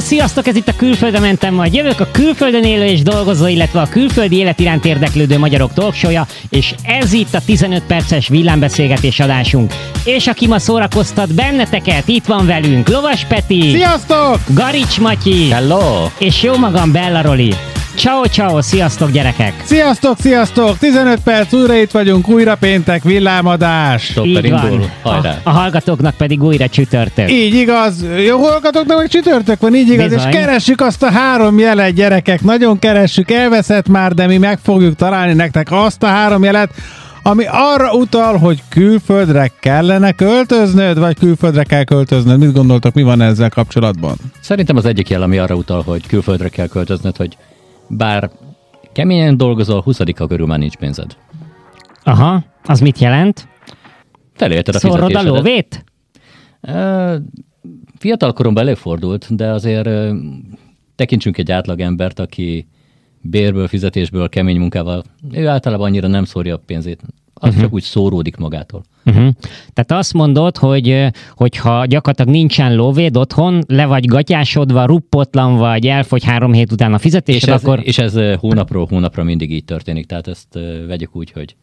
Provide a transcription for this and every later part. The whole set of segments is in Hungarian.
sziasztok! Ez itt a Külföldre mentem, majd jövök a külföldön élő és dolgozó, illetve a külföldi élet iránt érdeklődő magyarok talkshow és ez itt a 15 perces villámbeszélgetés adásunk. És aki ma szórakoztat benneteket, itt van velünk Lovas Peti, Sziasztok! Garics Matyi, Hello! és jó magam Bella Roli. Ciao, ciao, sziasztok gyerekek! Sziasztok, sziasztok! 15 perc, újra itt vagyunk, újra péntek, villámadás. Így van. hajrá! A, a hallgatóknak pedig újra csütörtök. Így igaz, jó hallgatóknak, hogy csütörtök van, így igaz, Bizony. és keressük azt a három jelet, gyerekek, nagyon keressük, elveszett már, de mi meg fogjuk találni nektek azt a három jelet, ami arra utal, hogy külföldre kellene költöznöd, vagy külföldre kell költöznöd. Mit gondoltok, mi van ezzel kapcsolatban? Szerintem az egyik jel, ami arra utal, hogy külföldre kell költöznöd, hogy bár keményen dolgozol, 20 körül már nincs pénzed. Aha, az mit jelent? Felélted a Szorrod a lóvét? Fiatal koromban előfordult, de azért tekintsünk egy átlagembert, aki bérből, fizetésből, kemény munkával, ő általában annyira nem szórja a pénzét. Az uh-huh. csak úgy szóródik magától. Uh-huh. Tehát azt mondod, hogy hogyha gyakorlatilag nincsen lóvéd otthon, le vagy gatyásodva, ruppotlan vagy, elfogy három hét után a És fizetésed, ez, akkor, és ez hónapról hónapra mindig így történik, tehát ezt vegyük úgy, hogy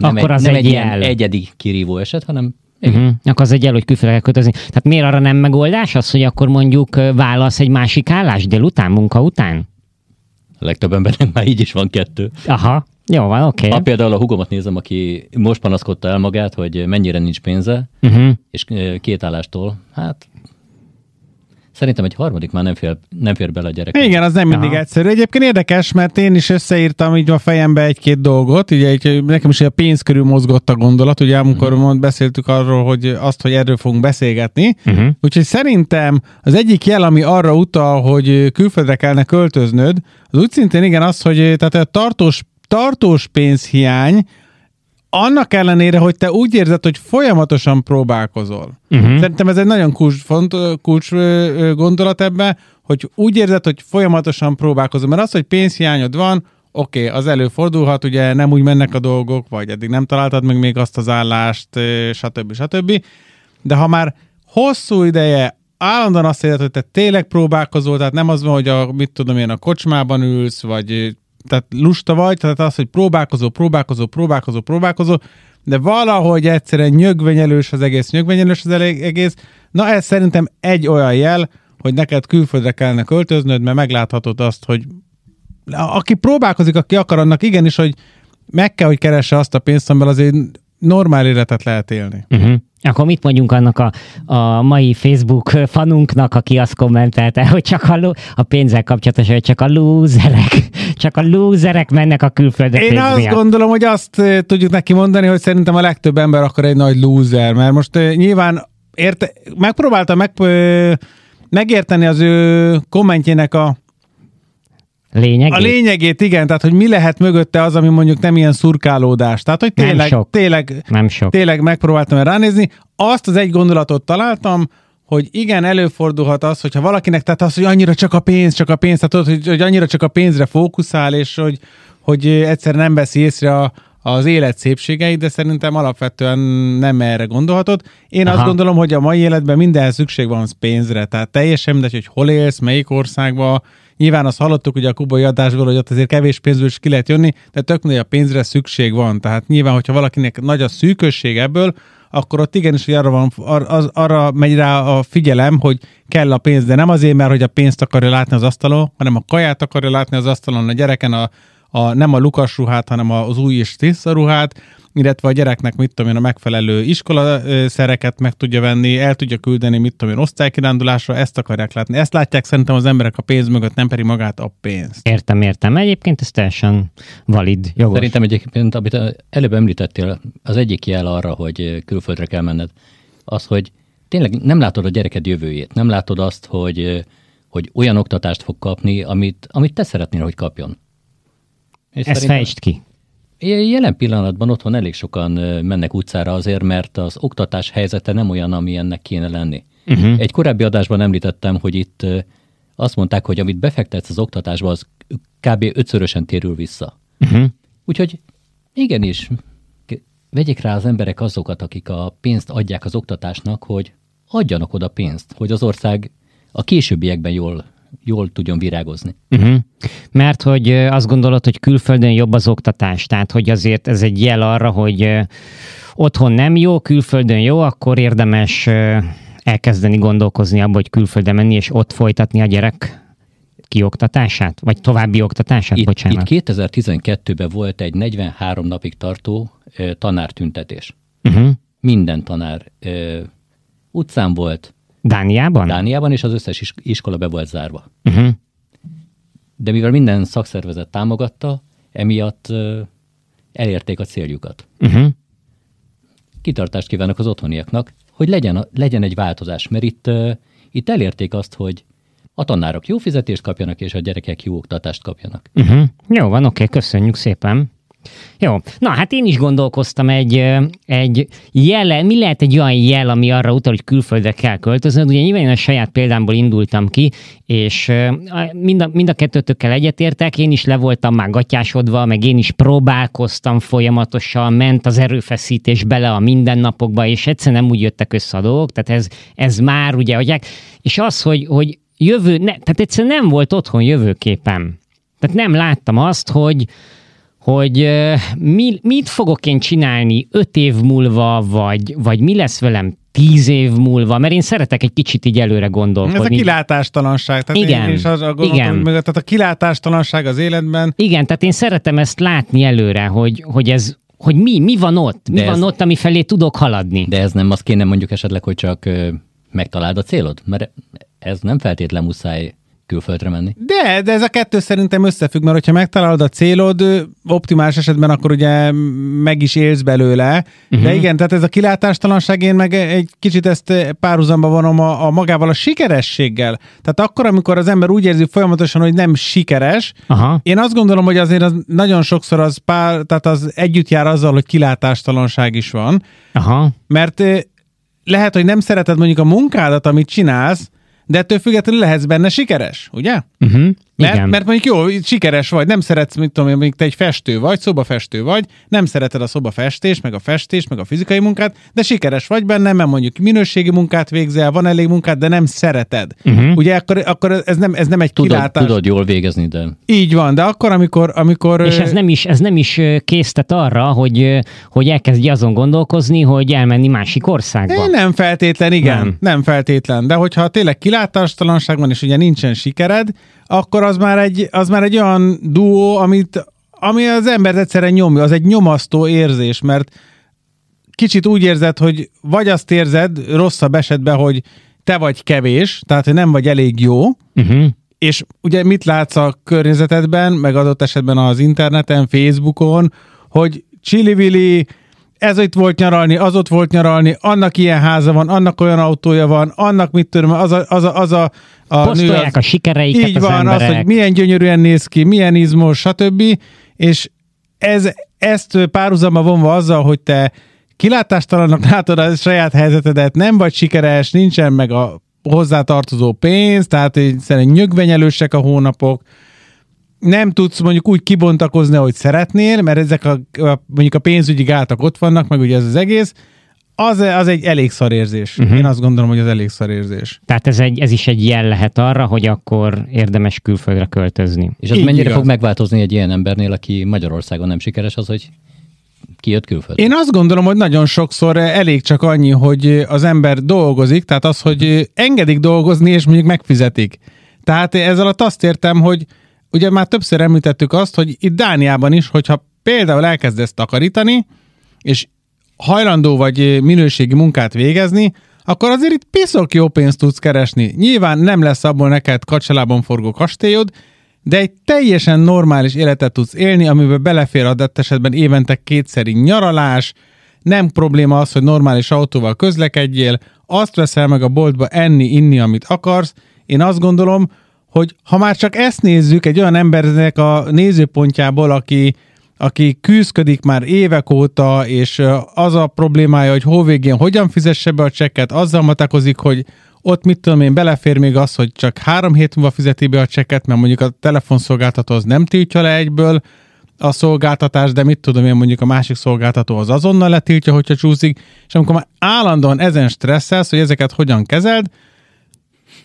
nem, Akkor egy, az nem egy egy ilyen egyedi kirívó eset, hanem uh-huh. akkor az egy jel, hogy külföldre kell költözni. Tehát miért arra nem megoldás az, hogy akkor mondjuk válasz egy másik állás délután, munka után? A legtöbb embernek már így is van kettő. Aha, jó van, oké. Ha Okay. például a hugomat nézem, aki most panaszkodta el magát, hogy mennyire nincs pénze, Uh-huh. és két állástól, hát szerintem egy harmadik már nem fér, nem fér bele a gyerek. Igen, az nem mindig Aha. egyszerű. Egyébként érdekes, mert én is összeírtam így a fejembe egy-két dolgot, ugye egy, nekem is a pénz körül mozgott a gondolat, ugye amikor mm. beszéltük arról, hogy azt, hogy erről fogunk beszélgetni. Uh-huh. Úgyhogy szerintem az egyik jel, ami arra utal, hogy külföldre kellene költöznöd, az úgy szintén igen az, hogy tehát a tartós, tartós pénzhiány, annak ellenére, hogy te úgy érzed, hogy folyamatosan próbálkozol. Uh-huh. Szerintem ez egy nagyon kulcs, font, kulcs gondolat ebbe, hogy úgy érzed, hogy folyamatosan próbálkozol. Mert az, hogy pénzhiányod van, oké, okay, az előfordulhat, ugye nem úgy mennek a dolgok, vagy eddig nem találtad meg még azt az állást, stb. stb. De ha már hosszú ideje állandóan azt érzed, hogy te tényleg próbálkozol, tehát nem az van, hogy a, mit tudom én, a kocsmában ülsz, vagy tehát lusta vagy, tehát az, hogy próbálkozol, próbálkozol, próbálkozol, próbálkozol, de valahogy egyszerűen nyögvenyelős az egész, nyögvenyelős az egész. Na ez szerintem egy olyan jel, hogy neked külföldre kellene költöznöd, mert megláthatod azt, hogy aki próbálkozik, aki akar, annak igenis, hogy meg kell, hogy keresse azt a pénzt, amivel azért normál életet lehet élni. Uh-huh. Akkor mit mondjunk annak a, a mai Facebook fanunknak, aki azt kommentelte, hogy csak a, lo- a pénzzel kapcsolatos, hogy csak a lúzerek, csak a lúzerek mennek a külföldre Én azt miatt. gondolom, hogy azt eh, tudjuk neki mondani, hogy szerintem a legtöbb ember akkor egy nagy loser, mert most eh, nyilván érte, megpróbáltam meg, eh, megérteni az ő kommentjének a, Lényeg? a lényegét, igen, tehát hogy mi lehet mögötte az, ami mondjuk nem ilyen szurkálódás. Tehát, hogy Nem tényleg, sok. tényleg, Nem sok. tényleg megpróbáltam ránézni. Azt az egy gondolatot találtam, hogy igen, előfordulhat az, hogyha valakinek, tehát az, hogy annyira csak a pénz, csak a pénz, tehát tudod, hogy, hogy annyira csak a pénzre fókuszál, és hogy, hogy egyszerűen nem veszi észre a, az élet szépségeit, de szerintem alapvetően nem erre gondolhatod. Én Aha. azt gondolom, hogy a mai életben mindenhez szükség van pénzre, tehát teljesen mindegy, hogy hol élsz, melyik országban. Nyilván azt hallottuk ugye a kubai adásból, hogy ott azért kevés pénzből is ki lehet jönni, de tök mindegy, a pénzre szükség van. Tehát nyilván, hogyha valakinek nagy a szűkösség ebből, akkor ott igenis, hogy arra, van, ar, az, arra megy rá a figyelem, hogy kell a pénz, de nem azért, mert hogy a pénzt akarja látni az asztalon, hanem a kaját akarja látni az asztalon, a gyereken a, a, nem a lukas ruhát, hanem az új és tiszta ruhát, illetve a gyereknek, mit tudom én, a megfelelő iskola ö, szereket meg tudja venni, el tudja küldeni, mit tudom én, osztálykirándulásra, ezt akarják látni. Ezt látják szerintem az emberek a pénz mögött, nem pedig magát a pénzt. Értem, értem. Egyébként ez teljesen valid, jogos. Szerintem egyébként, amit előbb említettél, az egyik jel arra, hogy külföldre kell menned, az, hogy tényleg nem látod a gyereked jövőjét, nem látod azt, hogy, hogy olyan oktatást fog kapni, amit, amit te szeretnél, hogy kapjon. És Ezt fejtsd ki. Jelen pillanatban otthon elég sokan mennek utcára azért, mert az oktatás helyzete nem olyan, ami ennek kéne lenni. Uh-huh. Egy korábbi adásban említettem, hogy itt azt mondták, hogy amit befektetsz az oktatásba, az kb. ötszörösen térül vissza. Uh-huh. Úgyhogy igenis, vegyék rá az emberek azokat, akik a pénzt adják az oktatásnak, hogy adjanak oda pénzt, hogy az ország a későbbiekben jól jól tudjon virágozni. Uh-huh. Mert hogy azt gondolod, hogy külföldön jobb az oktatás, tehát hogy azért ez egy jel arra, hogy otthon nem jó, külföldön jó, akkor érdemes elkezdeni gondolkozni abba, hogy külföldre menni, és ott folytatni a gyerek kioktatását, vagy további oktatását, Itt, bocsánat. itt 2012-ben volt egy 43 napig tartó tanártüntetés. Uh-huh. Minden tanár ö, utcán volt, Dániában? Dániában, és az összes is- iskola be volt zárva. Uh-huh. De mivel minden szakszervezet támogatta, emiatt elérték a céljukat. Uh-huh. Kitartást kívánok az otthoniaknak, hogy legyen, legyen egy változás, mert itt, itt elérték azt, hogy a tanárok jó fizetést kapjanak, és a gyerekek jó oktatást kapjanak. Uh-huh. Jó van, oké, köszönjük szépen. Jó, na hát én is gondolkoztam egy, egy jele, mi lehet egy olyan jel, ami arra utal, hogy külföldre kell költöznöd. Ugye nyilván én a saját példámból indultam ki, és mind a, mind a kettőtökkel egyetértek, én is le voltam már gatyásodva, meg én is próbálkoztam folyamatosan, ment az erőfeszítés bele a mindennapokba, és egyszerűen nem úgy jöttek össze a dolgok, tehát ez, ez már ugye, hogy és az, hogy, hogy jövő, ne, tehát egyszerűen nem volt otthon jövőképem. Tehát nem láttam azt, hogy, hogy mi, mit fogok én csinálni öt év múlva, vagy, vagy mi lesz velem tíz év múlva, mert én szeretek egy kicsit így előre Ez a gondolkodni. kilátástalanság. Tehát Igen. Én is az, gondoltam, Igen. Meg, tehát a kilátástalanság az életben, Igen, tehát én szeretem ezt látni előre, hogy, hogy ez, hogy mi, mi van ott, mi De van ez- ott, ami felé tudok haladni. De ez nem azt kéne mondjuk esetleg, hogy csak ö, megtaláld a célod? Mert ez nem feltétlen muszáj külföldre menni. De, de ez a kettő szerintem összefügg, mert hogyha megtalálod a célod, optimális esetben akkor ugye meg is élsz belőle. Uh-huh. De igen, tehát ez a kilátástalanság, én meg egy kicsit ezt párhuzamba vonom a, a magával a sikerességgel. Tehát akkor, amikor az ember úgy érzi folyamatosan, hogy nem sikeres, Aha. én azt gondolom, hogy azért az nagyon sokszor az pár, tehát az együtt jár azzal, hogy kilátástalanság is van, Aha. mert lehet, hogy nem szereted mondjuk a munkádat, amit csinálsz, de ettől függetlenül lehetsz benne sikeres, ugye? Uh-huh. Mert, Igen. mert mondjuk jó, sikeres vagy, nem szeretsz, mit tudom én, mondjuk te egy festő vagy, szobafestő vagy, nem szereted a szobafestés, meg a festés, meg a fizikai munkát, de sikeres vagy benne, mert mondjuk minőségi munkát végzel, van elég munkát, de nem szereted. Uh-huh. Ugye akkor, akkor ez, nem, ez nem egy Tudod, kilátás. tudod jól végezni, de Így van, de akkor, amikor... amikor És ez nem is, ez nem is késztet arra, hogy, hogy elkezdj azon gondolkozni, hogy elmenni másik országba. Eh, Nem feltétlen, igen. Nem. nem feltétlen. De hogyha tényleg kilátástalanság van, és ugye nincsen sikered, akkor az már egy, az már egy olyan duó, amit, ami az embert egyszerűen nyomja, az egy nyomasztó érzés, mert kicsit úgy érzed, hogy vagy azt érzed rosszabb esetben, hogy te vagy kevés, tehát hogy nem vagy elég jó, Uh-huh. és ugye mit látsz a környezetedben, meg adott esetben az interneten, Facebookon, hogy csili ez itt volt nyaralni, az ott volt nyaralni, annak ilyen háza van, annak olyan autója van, annak mit tudom, az a, az a, az a, a Posztolják a sikereiket így az van, emberek. az, hogy milyen gyönyörűen néz ki, milyen izmos, stb. És ez, ezt párhuzamba vonva azzal, hogy te kilátástalannak látod a saját helyzetedet, nem vagy sikeres, nincsen meg a hozzátartozó pénz, tehát így szerintem nyögvenyelősek a hónapok, nem tudsz mondjuk úgy kibontakozni, ahogy szeretnél, mert ezek a, a mondjuk a pénzügyi gátak ott vannak, meg ugye ez az egész, az, az egy elég szar érzés. Uh-huh. Én azt gondolom, hogy az elég szar érzés. Tehát ez, egy, ez is egy jel lehet arra, hogy akkor érdemes külföldre költözni. és az Így mennyire igaz. fog megváltozni egy ilyen embernél, aki Magyarországon nem sikeres, az, hogy kijött külföldre. Én azt gondolom, hogy nagyon sokszor elég csak annyi, hogy az ember dolgozik, tehát az, hogy engedik dolgozni, és mondjuk megfizetik. Tehát ez alatt azt értem, hogy ugye már többször említettük azt, hogy itt Dániában is, hogyha például elkezdesz takarítani, és hajlandó vagy minőségi munkát végezni, akkor azért itt piszok jó pénzt tudsz keresni. Nyilván nem lesz abból neked kacsalában forgó kastélyod, de egy teljesen normális életet tudsz élni, amiben belefér adott esetben évente kétszeri nyaralás, nem probléma az, hogy normális autóval közlekedjél, azt veszel meg a boltba enni, inni, amit akarsz. Én azt gondolom, hogy ha már csak ezt nézzük egy olyan embernek a nézőpontjából, aki, aki küzdködik már évek óta, és az a problémája, hogy hol végén hogyan fizesse be a csekket, azzal matakozik, hogy ott mit tudom én, belefér még az, hogy csak három hét múlva fizeti be a csekket, mert mondjuk a telefonszolgáltató az nem tiltja le egyből a szolgáltatás, de mit tudom én, mondjuk a másik szolgáltató az azonnal letiltja, hogyha csúszik, és amikor már állandóan ezen stresszelsz, hogy ezeket hogyan kezeld,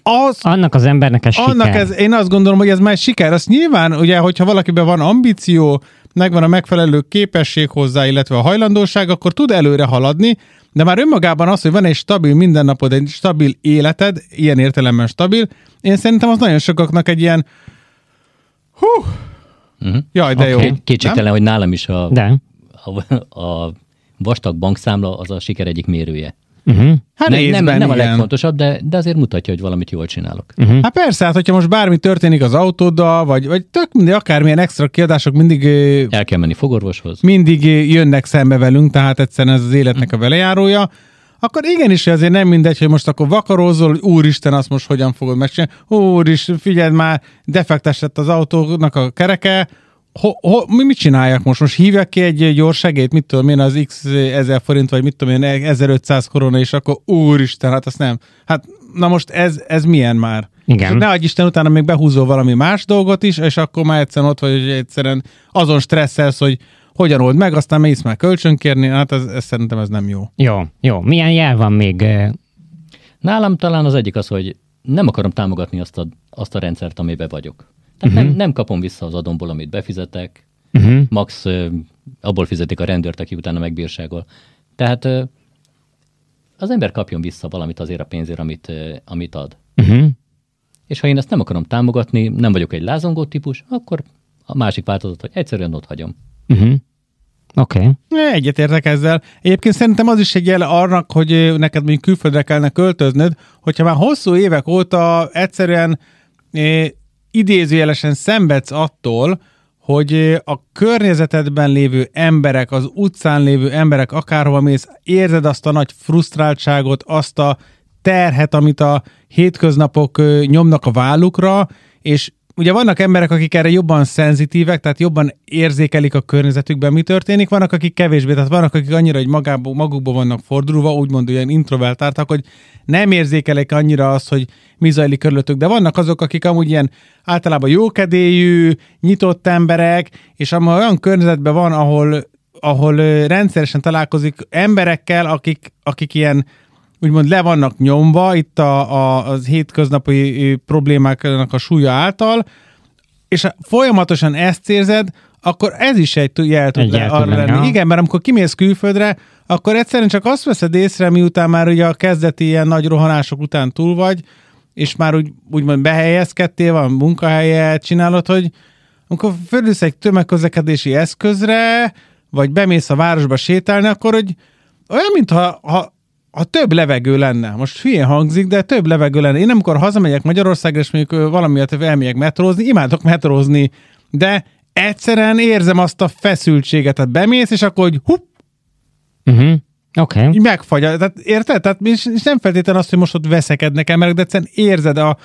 az, Annak az embernek ez annak siker. ez, én azt gondolom, hogy ez már siker. Az nyilván, ugye, hogyha valakiben van ambíció, megvan a megfelelő képesség hozzá, illetve a hajlandóság, akkor tud előre haladni, de már önmagában az, hogy van egy stabil mindennapod, egy stabil életed, ilyen értelemben stabil, én szerintem az nagyon sokaknak egy ilyen hú, Uh-huh. jaj, de Oké. jó. Kétségtelen, hogy nálam is a, De. a, a vastag bankszámla az a siker egyik mérője. Uh-huh. Hát nem, részben, nem, nem a legfontosabb, de, de azért mutatja, hogy valamit jól csinálok. Hát persze, hát hogyha most bármi történik az autóddal, vagy, vagy tök mindig, akármilyen extra kiadások mindig El kell menni fogorvoshoz. mindig jönnek szembe velünk, tehát egyszerűen ez az életnek a velejárója, akkor igenis azért nem mindegy, hogy most akkor vakarózol, hogy úristen, azt most hogyan fogod megcsinálni. Úristen, figyeld már, defektes lett az autónak a kereke, ho, ho, mi mit csináljak most? Most hívjak ki egy gyors segélyt, mit tudom én, az x ezer forint, vagy mit tudom én, 1500 korona, és akkor úristen, hát azt nem. Hát na most ez, ez milyen már? Igen. És ne adj Isten, utána még behúzol valami más dolgot is, és akkor már egyszerűen ott vagy, hogy egyszerűen azon stresszelsz, hogy hogyan old meg, aztán mész már kölcsönkérni, hát ez, ez szerintem ez nem jó. Jó, jó. Milyen jel van még? ö, Nálam talán az egyik az, hogy nem akarom támogatni azt a, azt a rendszert, amiben vagyok. Tehát Mhm. nem, nem kapom vissza az adomból, amit befizetek. Uh-huh. Max ö, abból fizetik a rendőrt, aki utána megbírságol. Tehát az ember kapjon vissza valamit azért a pénzért, amit, amit ad. Uh-huh. És ha én ezt nem akarom támogatni, nem vagyok egy lázongó típus, akkor a másik változat, hogy egyszerűen ott hagyom. Uh-huh. Oké. Okay. Egyetértek ezzel. Egyébként szerintem az is egy jel annak, hogy neked még külföldre kellene költöznöd, hogyha már hosszú évek óta egyszerűen idézőjelesen szenvedsz attól, hogy a környezetedben lévő emberek, az utcán lévő emberek, akárhova mész, érzed azt a nagy frusztráltságot, azt a terhet, amit a hétköznapok nyomnak a vállukra, és ugye vannak emberek, akik erre jobban szenzitívek, tehát jobban érzékelik a környezetükben, mi történik, vannak, akik kevésbé, tehát vannak, akik annyira, hogy magából, magukból vannak fordulva, úgymond ilyen introvertáltak, hogy nem érzékelik annyira azt, hogy mi zajlik körülöttük, de vannak azok, akik amúgy ilyen általában jókedélyű, nyitott emberek, és amúgy olyan környezetben van, ahol, ahol rendszeresen találkozik emberekkel, akik, akik ilyen úgymond le vannak nyomva itt a, a, az hétköznapi problémáknak a súlya által, és folyamatosan ezt érzed, akkor ez is egy jel tud Egy le, arra lenni, aha. Igen, mert amikor kimész külföldre, akkor egyszerűen csak azt veszed észre, miután már ugye a kezdeti ilyen nagy rohanások után túl vagy, és már úgy, úgymond behelyezkedtél, van munkahelye, csinálod, hogy amikor fölülsz egy tömegközlekedési eszközre, vagy bemész a városba sétálni, akkor hogy olyan, mintha ha, ha több levegő lenne. Most hülyén hangzik, de több levegő lenne. Én amikor hazamegyek Magyarországra, és mondjuk ö, valamiatt elmegyek metrózni, imádok metrózni, de egyszerűen érzem azt a feszültséget, tehát bemész, és akkor, hogy hupp, Uh-huh. Oké. Okay. így megfagy. Tehát érted? Tehát és nem feltétlenül azt, hogy most ott veszekednek emberek, de egyszerűen érzed a,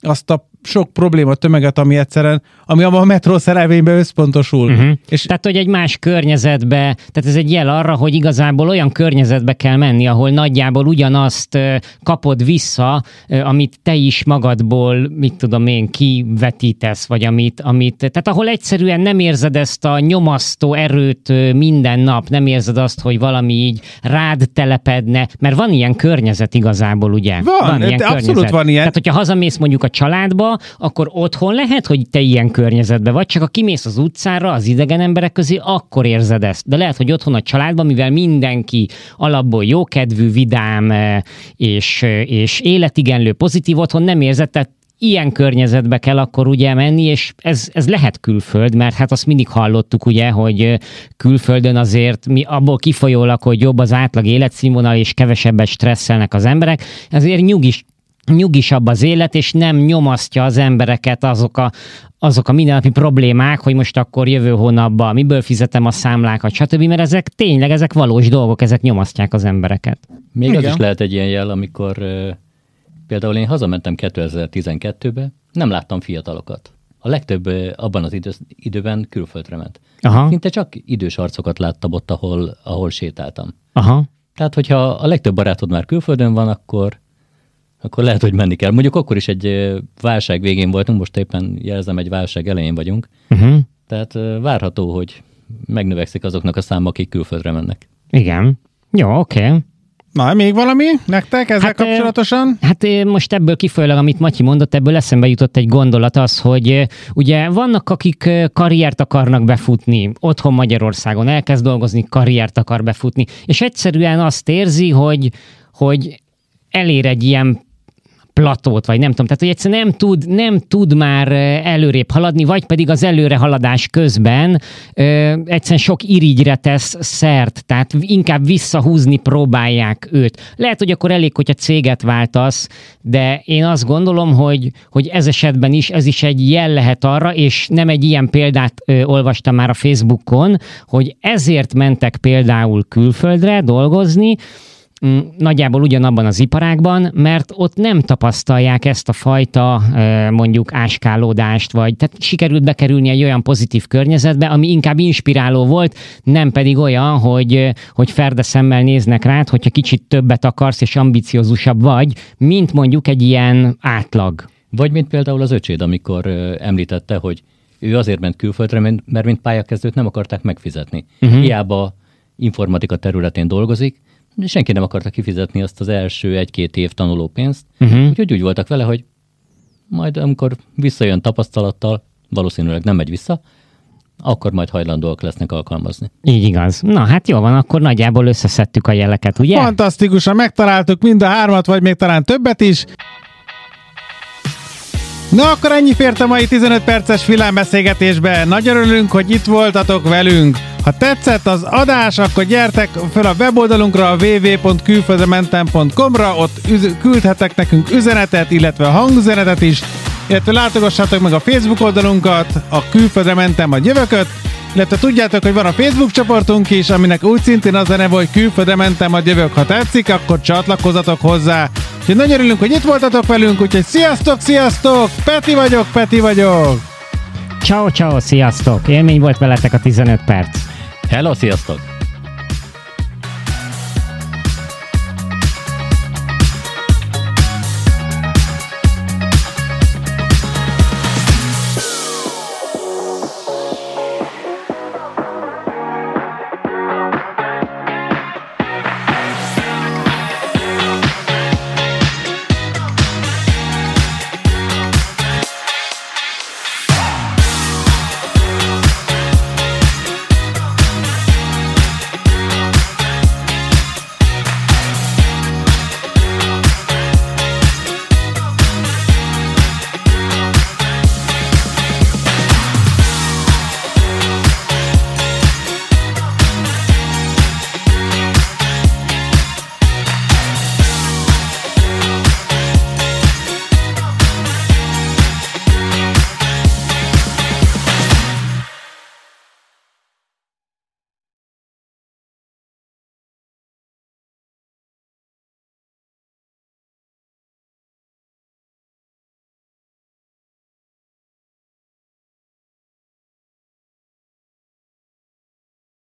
azt a sok probléma tömeget, ami egyszerűen, ami abban a metró szerelvényben összpontosul. Uh-huh. És Tehát, hogy egy más környezetbe, tehát ez egy jel arra, hogy igazából olyan környezetbe kell menni, ahol nagyjából ugyanazt kapod vissza, amit te is magadból, mit tudom én, kivetítesz, vagy amit, amit, tehát ahol egyszerűen nem érzed ezt a nyomasztó erőt minden nap, nem érzed azt, hogy valami így rád telepedne, mert van ilyen környezet igazából, ugye? Van, de abszolút van ilyen. Tehát, hogyha hazamész mondjuk a családba, akkor otthon lehet, hogy te ilyen környezetben vagy, csak ha kimész az utcára az idegen emberek közé, akkor érzed ezt. De lehet, hogy otthon a családban, mivel mindenki alapból jókedvű, vidám eh, és, eh, és életigenlő, pozitív otthon nem érzed, tehát ilyen környezetbe kell akkor ugye menni, és ez, ez lehet külföld, mert hát azt mindig hallottuk ugye, hogy ö, külföldön azért mi abból kifolyólag, hogy jobb az átlag életszínvonal, és kevesebbet stresszelnek az emberek, ezért nyugis nyugisabb az élet, és nem nyomasztja az embereket azok a, azok a mindennapi problémák, hogy most akkor jövő hónapban miből fizetem a számlákat, stb., mert ezek tényleg, ezek valós dolgok, ezek nyomasztják az embereket. Még az Igen. is lehet egy ilyen jel, amikor például én hazamentem 2012-be, nem láttam fiatalokat. A legtöbb abban az idő, időben külföldre ment. Aha, Szinte csak idős arcokat láttam ott, ahol, ahol sétáltam. aha, Tehát, hogyha a legtöbb barátod már külföldön van, akkor, akkor lehet, hogy menni kell. Mondjuk akkor is egy válság végén voltunk, most éppen jelzem, egy válság elején vagyunk. uh-huh. Tehát várható, hogy megnövekszik azoknak a száma, akik külföldre mennek. igen. Jó, oké. Okay. Na, még valami nektek ezzel Hát, kapcsolatosan? Hát most ebből kifolyólag, amit Matyi mondott, ebből eszembe jutott egy gondolat az, hogy ugye vannak, akik karriert akarnak befutni, otthon Magyarországon elkezd dolgozni, karriert akar befutni, és egyszerűen azt érzi, hogy, hogy elér egy ilyen platót, vagy nem tudom, tehát hogy egyszerűen nem tud, nem tud már előrébb haladni, vagy pedig az előre haladás közben ö, egyszerűen sok irigyre tesz szert, tehát inkább visszahúzni próbálják őt. Lehet, hogy akkor elég, hogyha céget váltasz, de én azt gondolom, hogy, hogy ez esetben is ez is egy jel lehet arra, és nem egy ilyen példát ö, olvastam már a Facebookon, hogy ezért mentek például külföldre dolgozni, nagyjából ugyanabban az iparágban, mert ott nem tapasztalják ezt a fajta mondjuk áskálódást, vagy tehát sikerült bekerülni egy olyan pozitív környezetbe, ami inkább inspiráló volt, nem pedig olyan, hogy, hogy ferde szemmel néznek rád, hogyha kicsit többet akarsz és ambiciózusabb vagy, mint mondjuk egy ilyen átlag. Vagy mint például az öcséd, amikor említette, hogy ő azért ment külföldre, mert- mint pályakezdőt nem akarták megfizetni. Uh-huh. Hiába informatika területén dolgozik, senki nem akarta kifizetni azt az első egy-két év tanulópénzt, uh-huh. úgyhogy úgy voltak vele, hogy majd amikor visszajön tapasztalattal, valószínűleg nem megy vissza, akkor majd hajlandóak lesznek alkalmazni. Így igaz. Na hát jó van, akkor nagyjából összeszedtük a jeleket, ugye? Fantasztikusan megtaláltuk mind a hármat, vagy még talán többet is. Na akkor ennyi fért a mai 15 perces filmbeszélgetésbe. Nagyon örülünk, hogy itt voltatok velünk. Ha tetszett az adás, akkor gyertek fel a weboldalunkra a www.külföldrementem.com-ra, ott üz- küldhetek nekünk üzenetet, illetve hangüzenetet is, illetve látogassatok meg a Facebook oldalunkat, a Külföldre mentem a jövököt, illetve tudjátok, hogy van a Facebook csoportunk is, aminek úgy szintén az a neve, hogy Külföldre mentem a jövök. Ha tetszik, akkor csatlakozzatok hozzá. Úgyhogy nagyon örülünk, hogy itt voltatok velünk, úgyhogy sziasztok, sziasztok! Peti vagyok, Peti vagyok! Ciao, ciao, sziasztok! Élmény volt veletek a 15 perc. Hello, sziasztok!